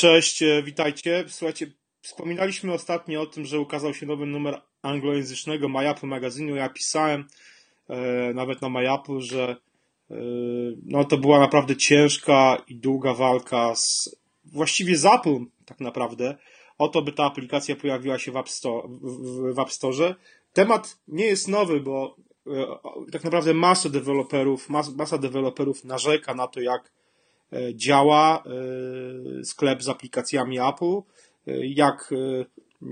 Cześć, e, witajcie. Słuchajcie, wspominaliśmy ostatnio o tym, że ukazał się nowy numer anglojęzycznego MyApple magazynu. Ja pisałem e, nawet na MyApple, że e, no, to była naprawdę ciężka i długa walka z właściwie z Apple tak naprawdę o to, by ta aplikacja pojawiła się w App, Store, w, w App Store. Temat nie jest nowy, bo e, tak naprawdę masa deweloperów, mas, masa deweloperów narzeka na to, jak działa e, sklep z aplikacjami Apple, e, jak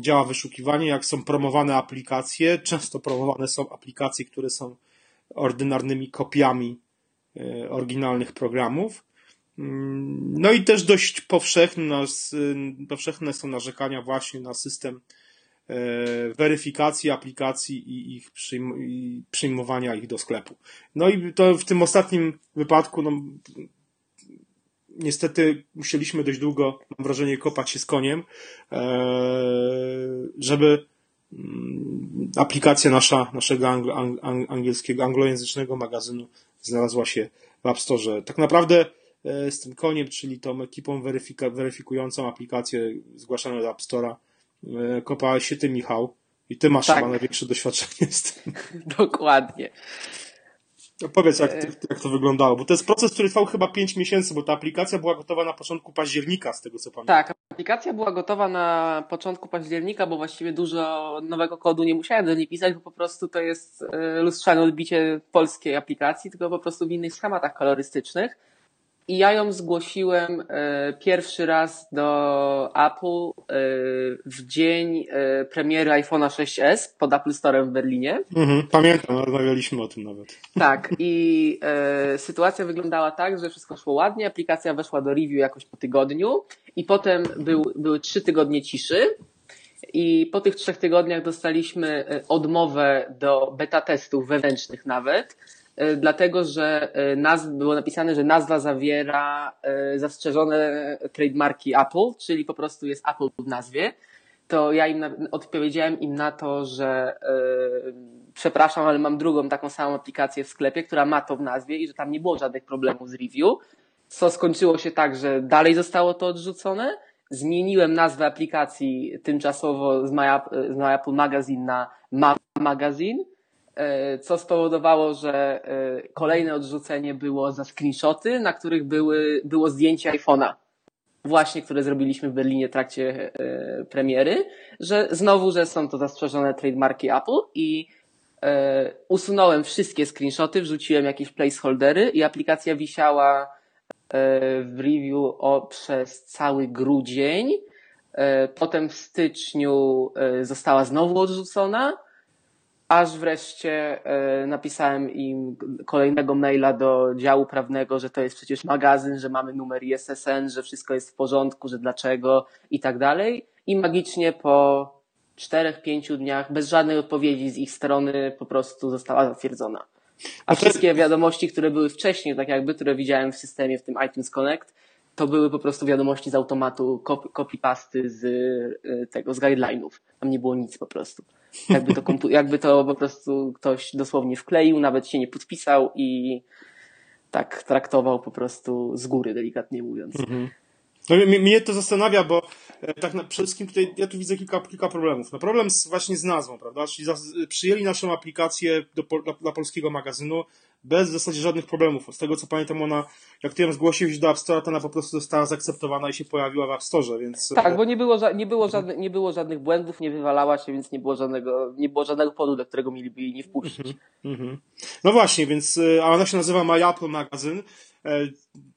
działa wyszukiwanie, jak są promowane aplikacje. Często promowane są aplikacje, które są ordynarnymi kopiami oryginalnych programów. Mm, no i też dość powszechne, powszechne są narzekania właśnie na system weryfikacji aplikacji i ich przyjmowania ich do sklepu. No i to w tym ostatnim wypadku no, niestety musieliśmy dość długo, mam wrażenie, kopać się z koniem, e, żeby mm, aplikacja nasza, naszego angielskiego, anglojęzycznego magazynu znalazła się w App Store. Tak naprawdę e, z tym koniem, czyli tą ekipą weryfikującą aplikację zgłaszaną do App Store'a, e, kopałeś się ty, Michał. I ty masz tak. chyba największe doświadczenie z tym. Dokładnie. No powiedz, jak, jak to wyglądało, bo to jest proces, który trwał chyba 5 miesięcy, bo ta aplikacja była gotowa na początku października, z tego co pamiętam. Tak, aplikacja była gotowa na początku października, bo właściwie dużo nowego kodu nie musiałem do niej pisać, bo po prostu to jest e, lustrzane odbicie polskiej aplikacji, tylko po prostu w innych schematach kolorystycznych. I ja ją zgłosiłem e, pierwszy raz do Apple e, w dzień e, premiery iPhone'a 6s pod Apple Store w Berlinie. Mhm, pamiętam, rozmawialiśmy o tym nawet. Tak, i sytuacja wyglądała tak, że wszystko szło ładnie, aplikacja weszła do review jakoś po tygodniu i potem był, były trzy tygodnie ciszy. I po tych trzech tygodniach dostaliśmy odmowę do beta testów wewnętrznych nawet dlatego że e, nazw, było napisane, że nazwa zawiera e, zastrzeżone trademarki Apple, czyli po prostu jest Apple w nazwie. To ja im odpowiedziałem im na to, że przepraszam, ale mam drugą taką samą aplikację w sklepie, która ma to w nazwie i że tam nie było żadnych problemów z review. Co skończyło się tak, że dalej zostało to odrzucone. Zmieniłem nazwę aplikacji tymczasowo z My, z My Apple Magazine na Ma Magazine E, co spowodowało, że e, kolejne odrzucenie było za screenshoty, na których były, było zdjęcie iPhone'a. Właśnie, które zrobiliśmy w Berlinie w trakcie e, premiery, że znowu, że są to zastrzeżone trademarki Apple i usunąłem wszystkie screenshoty, wrzuciłem jakieś placeholdery i aplikacja wisiała w review o, przez cały grudzień. Potem w styczniu została znowu odrzucona aż wreszcie e, napisałem im kolejnego maila do działu prawnego, że to jest przecież magazyn, że mamy numer ISSN, że wszystko jest w porządku, że dlaczego i tak dalej. I magicznie po czterech, pięciu dniach, bez żadnej odpowiedzi z ich strony, po prostu została zatwierdzona. A wszystkie wiadomości, które były wcześniej, tak jakby, które widziałem w systemie, w tym iTunes Connect, to były po prostu wiadomości z automatu, copy-pasty z e, tego, z guideline'ów. Tam nie było nic po prostu. Jakby to, jakby to po prostu ktoś dosłownie wkleił, nawet się nie podpisał i tak traktował po prostu z góry, delikatnie mówiąc. Mhm. No, mnie to zastanawia, bo e, tak na, przede wszystkim tutaj ja tu widzę kilka, kilka problemów. No problem z, właśnie z nazwą, prawda? Czyli za, przyjęli naszą aplikację do, dla, dla, polskiego magazynu bez w zasadzie żadnych problemów. Z tego co pamiętam, ona, jak ty ją zgłosiłeś do App Store, to ona po prostu została zaakceptowana i się pojawiła w App Store, więc... Tak, e, bo nie było, nie było, żadnych, nie było żadnych błędów, nie wywalała się, więc nie było żadnego, nie było żadnego powodu, do którego mieliby jej nie wpuścić. Mm -hmm. No właśnie, więc, e, a ona się nazywa My Apple Magazine.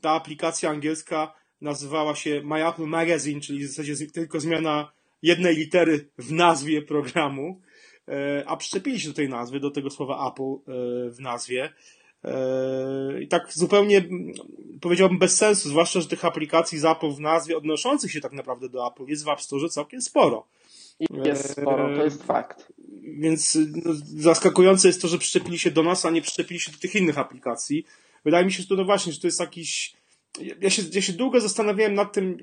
Ta aplikacja angielska nazywała się My Apple Magazine, czyli w zasadzie tylko zmiana jednej litery w nazwie programu, e, a przyczepili się do tej nazwy, do tego słowa Apple e, w nazwie. E, I tak zupełnie powiedziałbym bez sensu, zwłaszcza, że tych aplikacji z Apple w nazwie odnoszących się tak naprawdę do Apple jest w App Store całkiem sporo. Jest sporo, to jest fakt. Więc no, zaskakujące jest to, że przyczepili się do nas, a nie przyczepili się do tych innych aplikacji. Wydaje mi się, że to no właśnie, że to jest jakiś ja się, ja się długo zastanawiałem nad tym,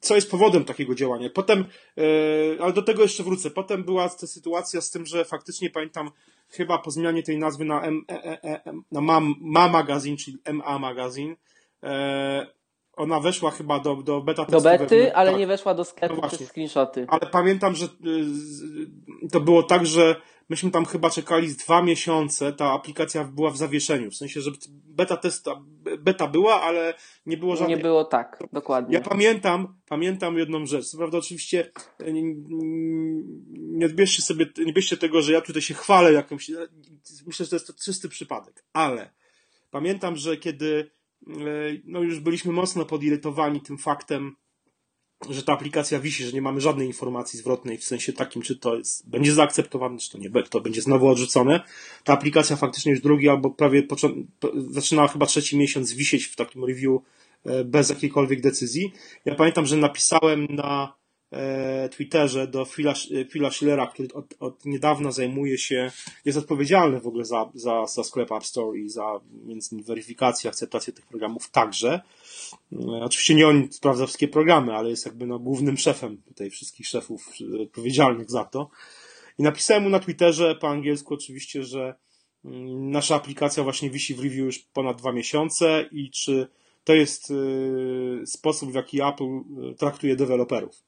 co jest powodem takiego działania. Potem, e, ale do tego jeszcze wrócę. Potem była ta sytuacja z tym, że faktycznie pamiętam, chyba po zmianie tej nazwy na, M, e, e, e, na MA, MA Magazine, czyli MA Magazine, e, ona weszła chyba do, do beta Do bety, ale tak. nie weszła do sklepu No przez screenshoty. Ale pamiętam, że y, to było tak, że myśmy tam chyba czekali z dwa miesiące, ta aplikacja była w zawieszeniu. W sensie, że beta test, beta była, ale nie było żadnej Nie było tak, dokładnie. Ja pamiętam, pamiętam jedną rzecz. Co prawda oczywiście e, nie, nie odbierzcie sobie, nie bierzcie tego, że ja tutaj się chwalę jakimś, myślę, że to jest to czysty przypadek, ale pamiętam, że kiedy e, no już byliśmy mocno podirytowani tym faktem, że ta aplikacja wisi, że nie mamy żadnej informacji zwrotnej w sensie takim, czy to jest, będzie zaakceptowane, czy to nie, to będzie znowu odrzucone. Ta aplikacja faktycznie już drugi albo prawie począ- po- zaczynała chyba trzeci miesiąc wisieć w takim review e, bez jakiejkolwiek decyzji. Ja pamiętam, że napisałem na e, Twitterze do Phila, e, Phila Schillera, który od, od niedawna zajmuje się, jest odpowiedzialny w ogóle za, za, za sklep App Store i za między innymi weryfikację, akceptację tych programów także. E, Oczywiście nie on sprawdza wszystkie programy, ale jest jakby no, głównym szefem tutaj wszystkich szefów odpowiedzialnych za to. I napisałem mu na Twitterze po angielsku oczywiście, że mm, nasza aplikacja właśnie wisi w review już ponad dwa miesiące i czy to jest y, sposób, w jaki Apple y, traktuje deweloperów.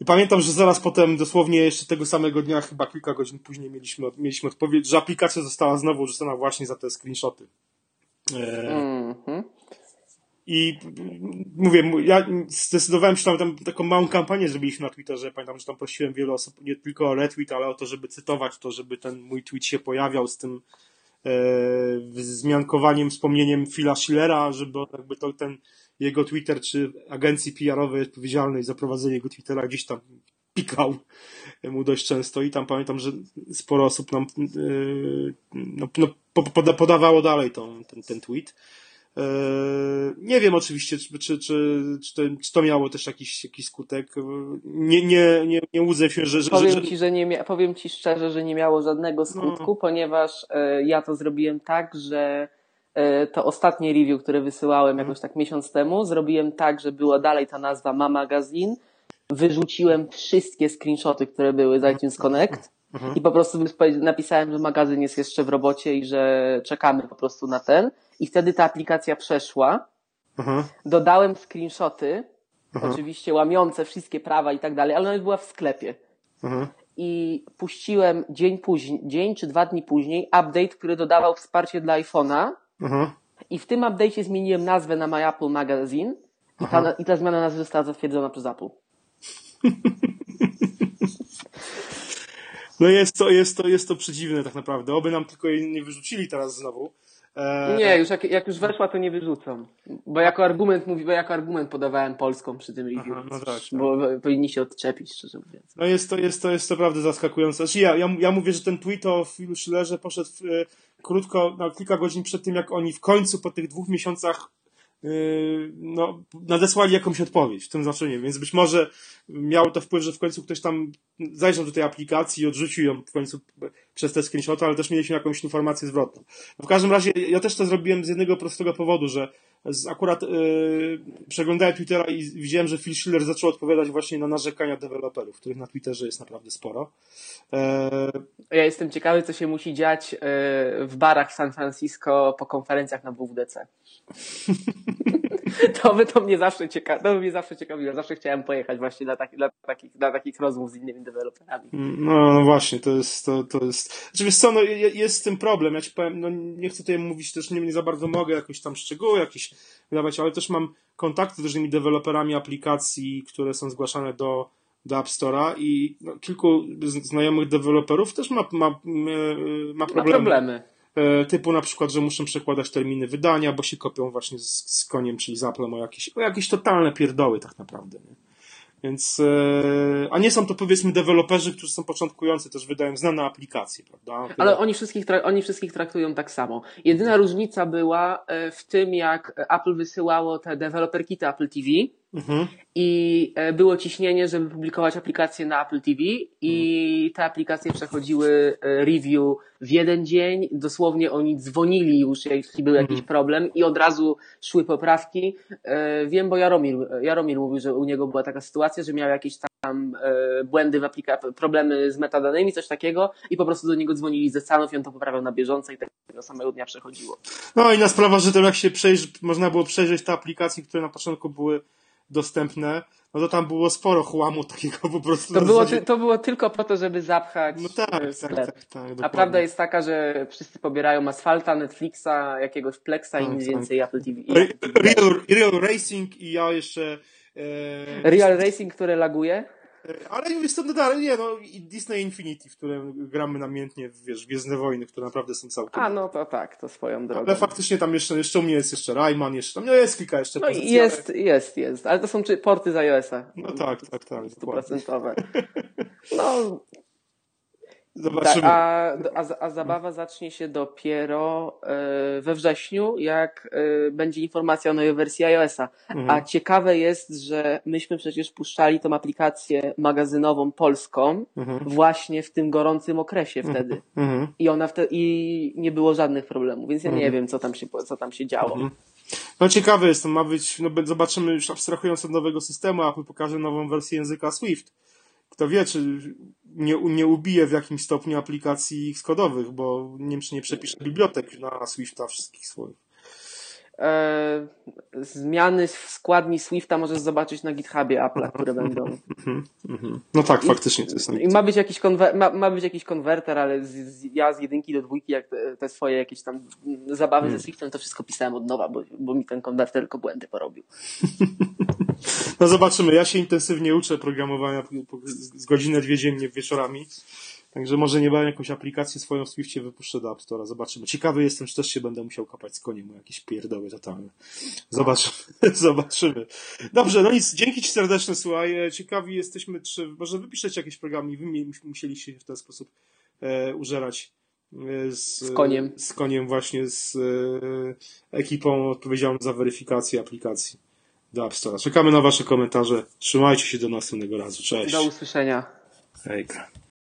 I pamiętam, że zaraz potem, dosłownie jeszcze tego samego dnia, chyba kilka godzin później mieliśmy, mieliśmy odpowiedź, że aplikacja została znowu odrzucona właśnie za te screenshoty. E, Mhm. I mówię, mu- ja zdecydowałem się tam, tam taką małą kampanię zrobiliśmy na Twitterze. Pamiętam, że tam prosiłem wiele osób, nie tylko o retweet, ale o to, żeby cytować to, żeby ten mój tweet się pojawiał z tym e, wzmiankowaniem, wspomnieniem Phila Schillera, żeby jakby to ten jego Twitter czy agencji PR-owej odpowiedzialnej za prowadzenie jego Twittera gdzieś tam pikał mu dość często i tam pamiętam, że sporo osób nam e, no, no, po- poda, podawało dalej tą, ten, ten tweet. E, Nie wiem oczywiście, czy, czy, czy, czy, to, czy to miało też jakiś, jakiś skutek. Nie, nie, nie, nie łudzę się, że. że, że, Powiem że ci, że nie mia- powiem ci szczerze, że nie miało żadnego skutku, ponieważ e, ja to zrobiłem tak, że e, to ostatnie review, które wysyłałem jakoś tak miesiąc temu, zrobiłem tak, że była dalej ta nazwa Ma Magazine. Wyrzuciłem wszystkie screenshoty, które były z iTunes Connect i po prostu napisałem, że magazyn jest jeszcze w robocie i że czekamy po prostu na ten. I wtedy ta aplikacja przeszła. Aha, Dodałem screenshoty, oczywiście łamiące wszystkie prawa i tak dalej, ale ona już była w sklepie aha, i puściłem dzień później, dzień czy dwa dni później update, który dodawał wsparcie dla iPhone'a aha. i w tym update'cie zmieniłem nazwę na My Apple Magazine i ta, i ta zmiana nazwy została zatwierdzona przez Apple. No jest to, jest to, jest to przedziwne tak naprawdę. Oby nam tylko jej nie wyrzucili teraz znowu. E, Nie, już jak, jak już weszła, to nie wyrzucą. Bo jako argument mówi, bo jako argument podawałem Polską przy tym review. Aha, no tak, tak. Bo powinni się odczepić, szczerze mówiąc. No jest to, jest to, jest to naprawdę zaskakujące. Znaczy ja, ja, ja mówię, że ten tweet o Philu Schillerze poszedł e, krótko, na kilka godzin przed tym, jak oni w końcu po tych dwóch miesiącach no, nadesłali jakąś odpowiedź w tym znaczeniu, więc być może miało to wpływ, że w końcu ktoś tam zajrzał do tej aplikacji i odrzucił ją w końcu przez te screenshoty, ale też mieliśmy jakąś informację zwrotną. W każdym razie ja też to zrobiłem z jednego prostego powodu, że akurat yy, przeglądałem Twittera i widziałem, że Phil Schiller zaczął odpowiadać właśnie na narzekania deweloperów, których na Twitterze jest naprawdę sporo. Eee, Ja jestem ciekawy, co się musi dziać e, w barach w San Francisco po konferencjach na WWDC. to by to mnie zawsze ciekawi, to by mnie zawsze ciekawiło. Zawsze chciałem pojechać właśnie dla, taki, dla, takich, dla takich rozmów z innymi deweloperami. No, no właśnie, to jest, to, to jest, znaczy wiesz co, no, je- jest z tym problem, ja ci powiem, no nie chcę tutaj mówić też, nie, nie za bardzo mogę jakoś tam szczegóły jakieś wydawać, ale też mam kontakty z różnymi deweloperami aplikacji, które są zgłaszane do, do App Store'a i no, kilku znajomych deweloperów też ma, ma, ma, ma Ma problemy. problemy. E, typu na przykład, że muszą przekładać terminy wydania, bo się kopią właśnie z, z koniem, czyli z Applem o jakieś, o jakieś totalne pierdoły tak naprawdę. Nie? Więc, e, a nie są to powiedzmy deweloperzy, którzy są początkujący, też wydają znane aplikacje, prawda? Ale oni wszystkich, oni wszystkich traktują tak samo. Jedyna różnica była e, w tym, jak Apple wysyłało te developer kity Apple TV Mhm. i e, było ciśnienie, żeby publikować aplikacje na Apple TV i te aplikacje przechodziły e, review w jeden dzień. Dosłownie oni dzwonili już, jeśli był jakiś problem i od razu szły poprawki. E, Wiem, bo Jaromir, Jaromir mówił, że u niego była taka sytuacja, że miał jakieś tam błędy w aplikacji, problemy z metadanymi, coś takiego i po prostu do niego dzwonili ze Stanów i on to poprawiał na bieżąco i tak tego samego dnia przechodziło. No i na sprawa, że to jak się przejrzy, można było przejrzeć te aplikacje, które na początku były dostępne, no to tam było sporo chłamu takiego po prostu. To było, ty, to było tylko po to, żeby zapchać No tak, tak, sklep. tak, tak, A dokładnie. prawda jest taka, że wszyscy pobierają Asfalta, Netflixa, jakiegoś Plexa i Tak, nic tak. więcej Apple TV. Real, Real Racing i ja jeszcze... E, Real Racing, które laguje? Ale jest to dalej, nie, no i Disney Infinity, w którym gramy namiętnie, w, wiesz, Gwiezdne Wojny, które naprawdę są całkiem... A no to tak, to swoją drogą. Ale faktycznie tam jeszcze, jeszcze u mnie jest jeszcze Rayman, jeszcze tam, no jest kilka jeszcze No pozycji, jest, jest, jest, ale to są porty z iOS-a. Ale... No tak, tak, tak. Stuprocentowe. No, Zobaczymy. tak, a, a, a zabawa zacznie się dopiero e, we wrześniu, jak e, będzie informacja o nowej wersji iOS-a. Mhm. A ciekawe jest, że myśmy przecież puszczali tą aplikację magazynową polską Mhm. właśnie w tym gorącym okresie wtedy. Mhm. I ona wtedy, i nie było żadnych problemów, więc ja nie wiem, co tam się, co tam się działo. Mhm. No ciekawe jest, to ma być, no zobaczymy już abstrahując od nowego systemu, Apple pokaże nową wersję języka Swift. Kto wie, czy nie, nie ubije w jakimś stopniu aplikacji skodowych, bo nie wiem, czy nie przepisze bibliotek na Swifta wszystkich swoich. E, zmiany w składni Swifta możesz zobaczyć na GitHubie Apple'a, które będą. No tak, faktycznie to jest. I ma być jakiś, konwer- ma, ma być jakiś konwerter, ale z, z, ja z jedynki do dwójki, jak te, te swoje jakieś tam zabawy Hmm. ze Swiftem, to wszystko pisałem od nowa, bo, bo mi ten konwerter tylko błędy porobił. No zobaczymy. Ja się intensywnie uczę programowania z z godzinę, dwie dziennie wieczorami. Także może niebawem jakąś aplikację swoją w Swiftie wypuszczę do App Store'a. Zobaczymy. Ciekawy jestem, czy też się będę musiał kapać z koniem o jakieś pierdoły totalne. Zobaczymy. Zobaczymy. Dobrze, no nic. Dzięki Ci serdeczne, słuchaj. E, Ciekawi jesteśmy, czy może wypiszecie jakieś programy i Wy musieliście się w ten sposób e, użerać e, z, Z koniem. Z koniem właśnie, z e, ekipą odpowiedzialną za weryfikację aplikacji do App Store'a. Czekamy na Wasze komentarze. Trzymajcie się do następnego razu. Cześć. Do usłyszenia. Hejka.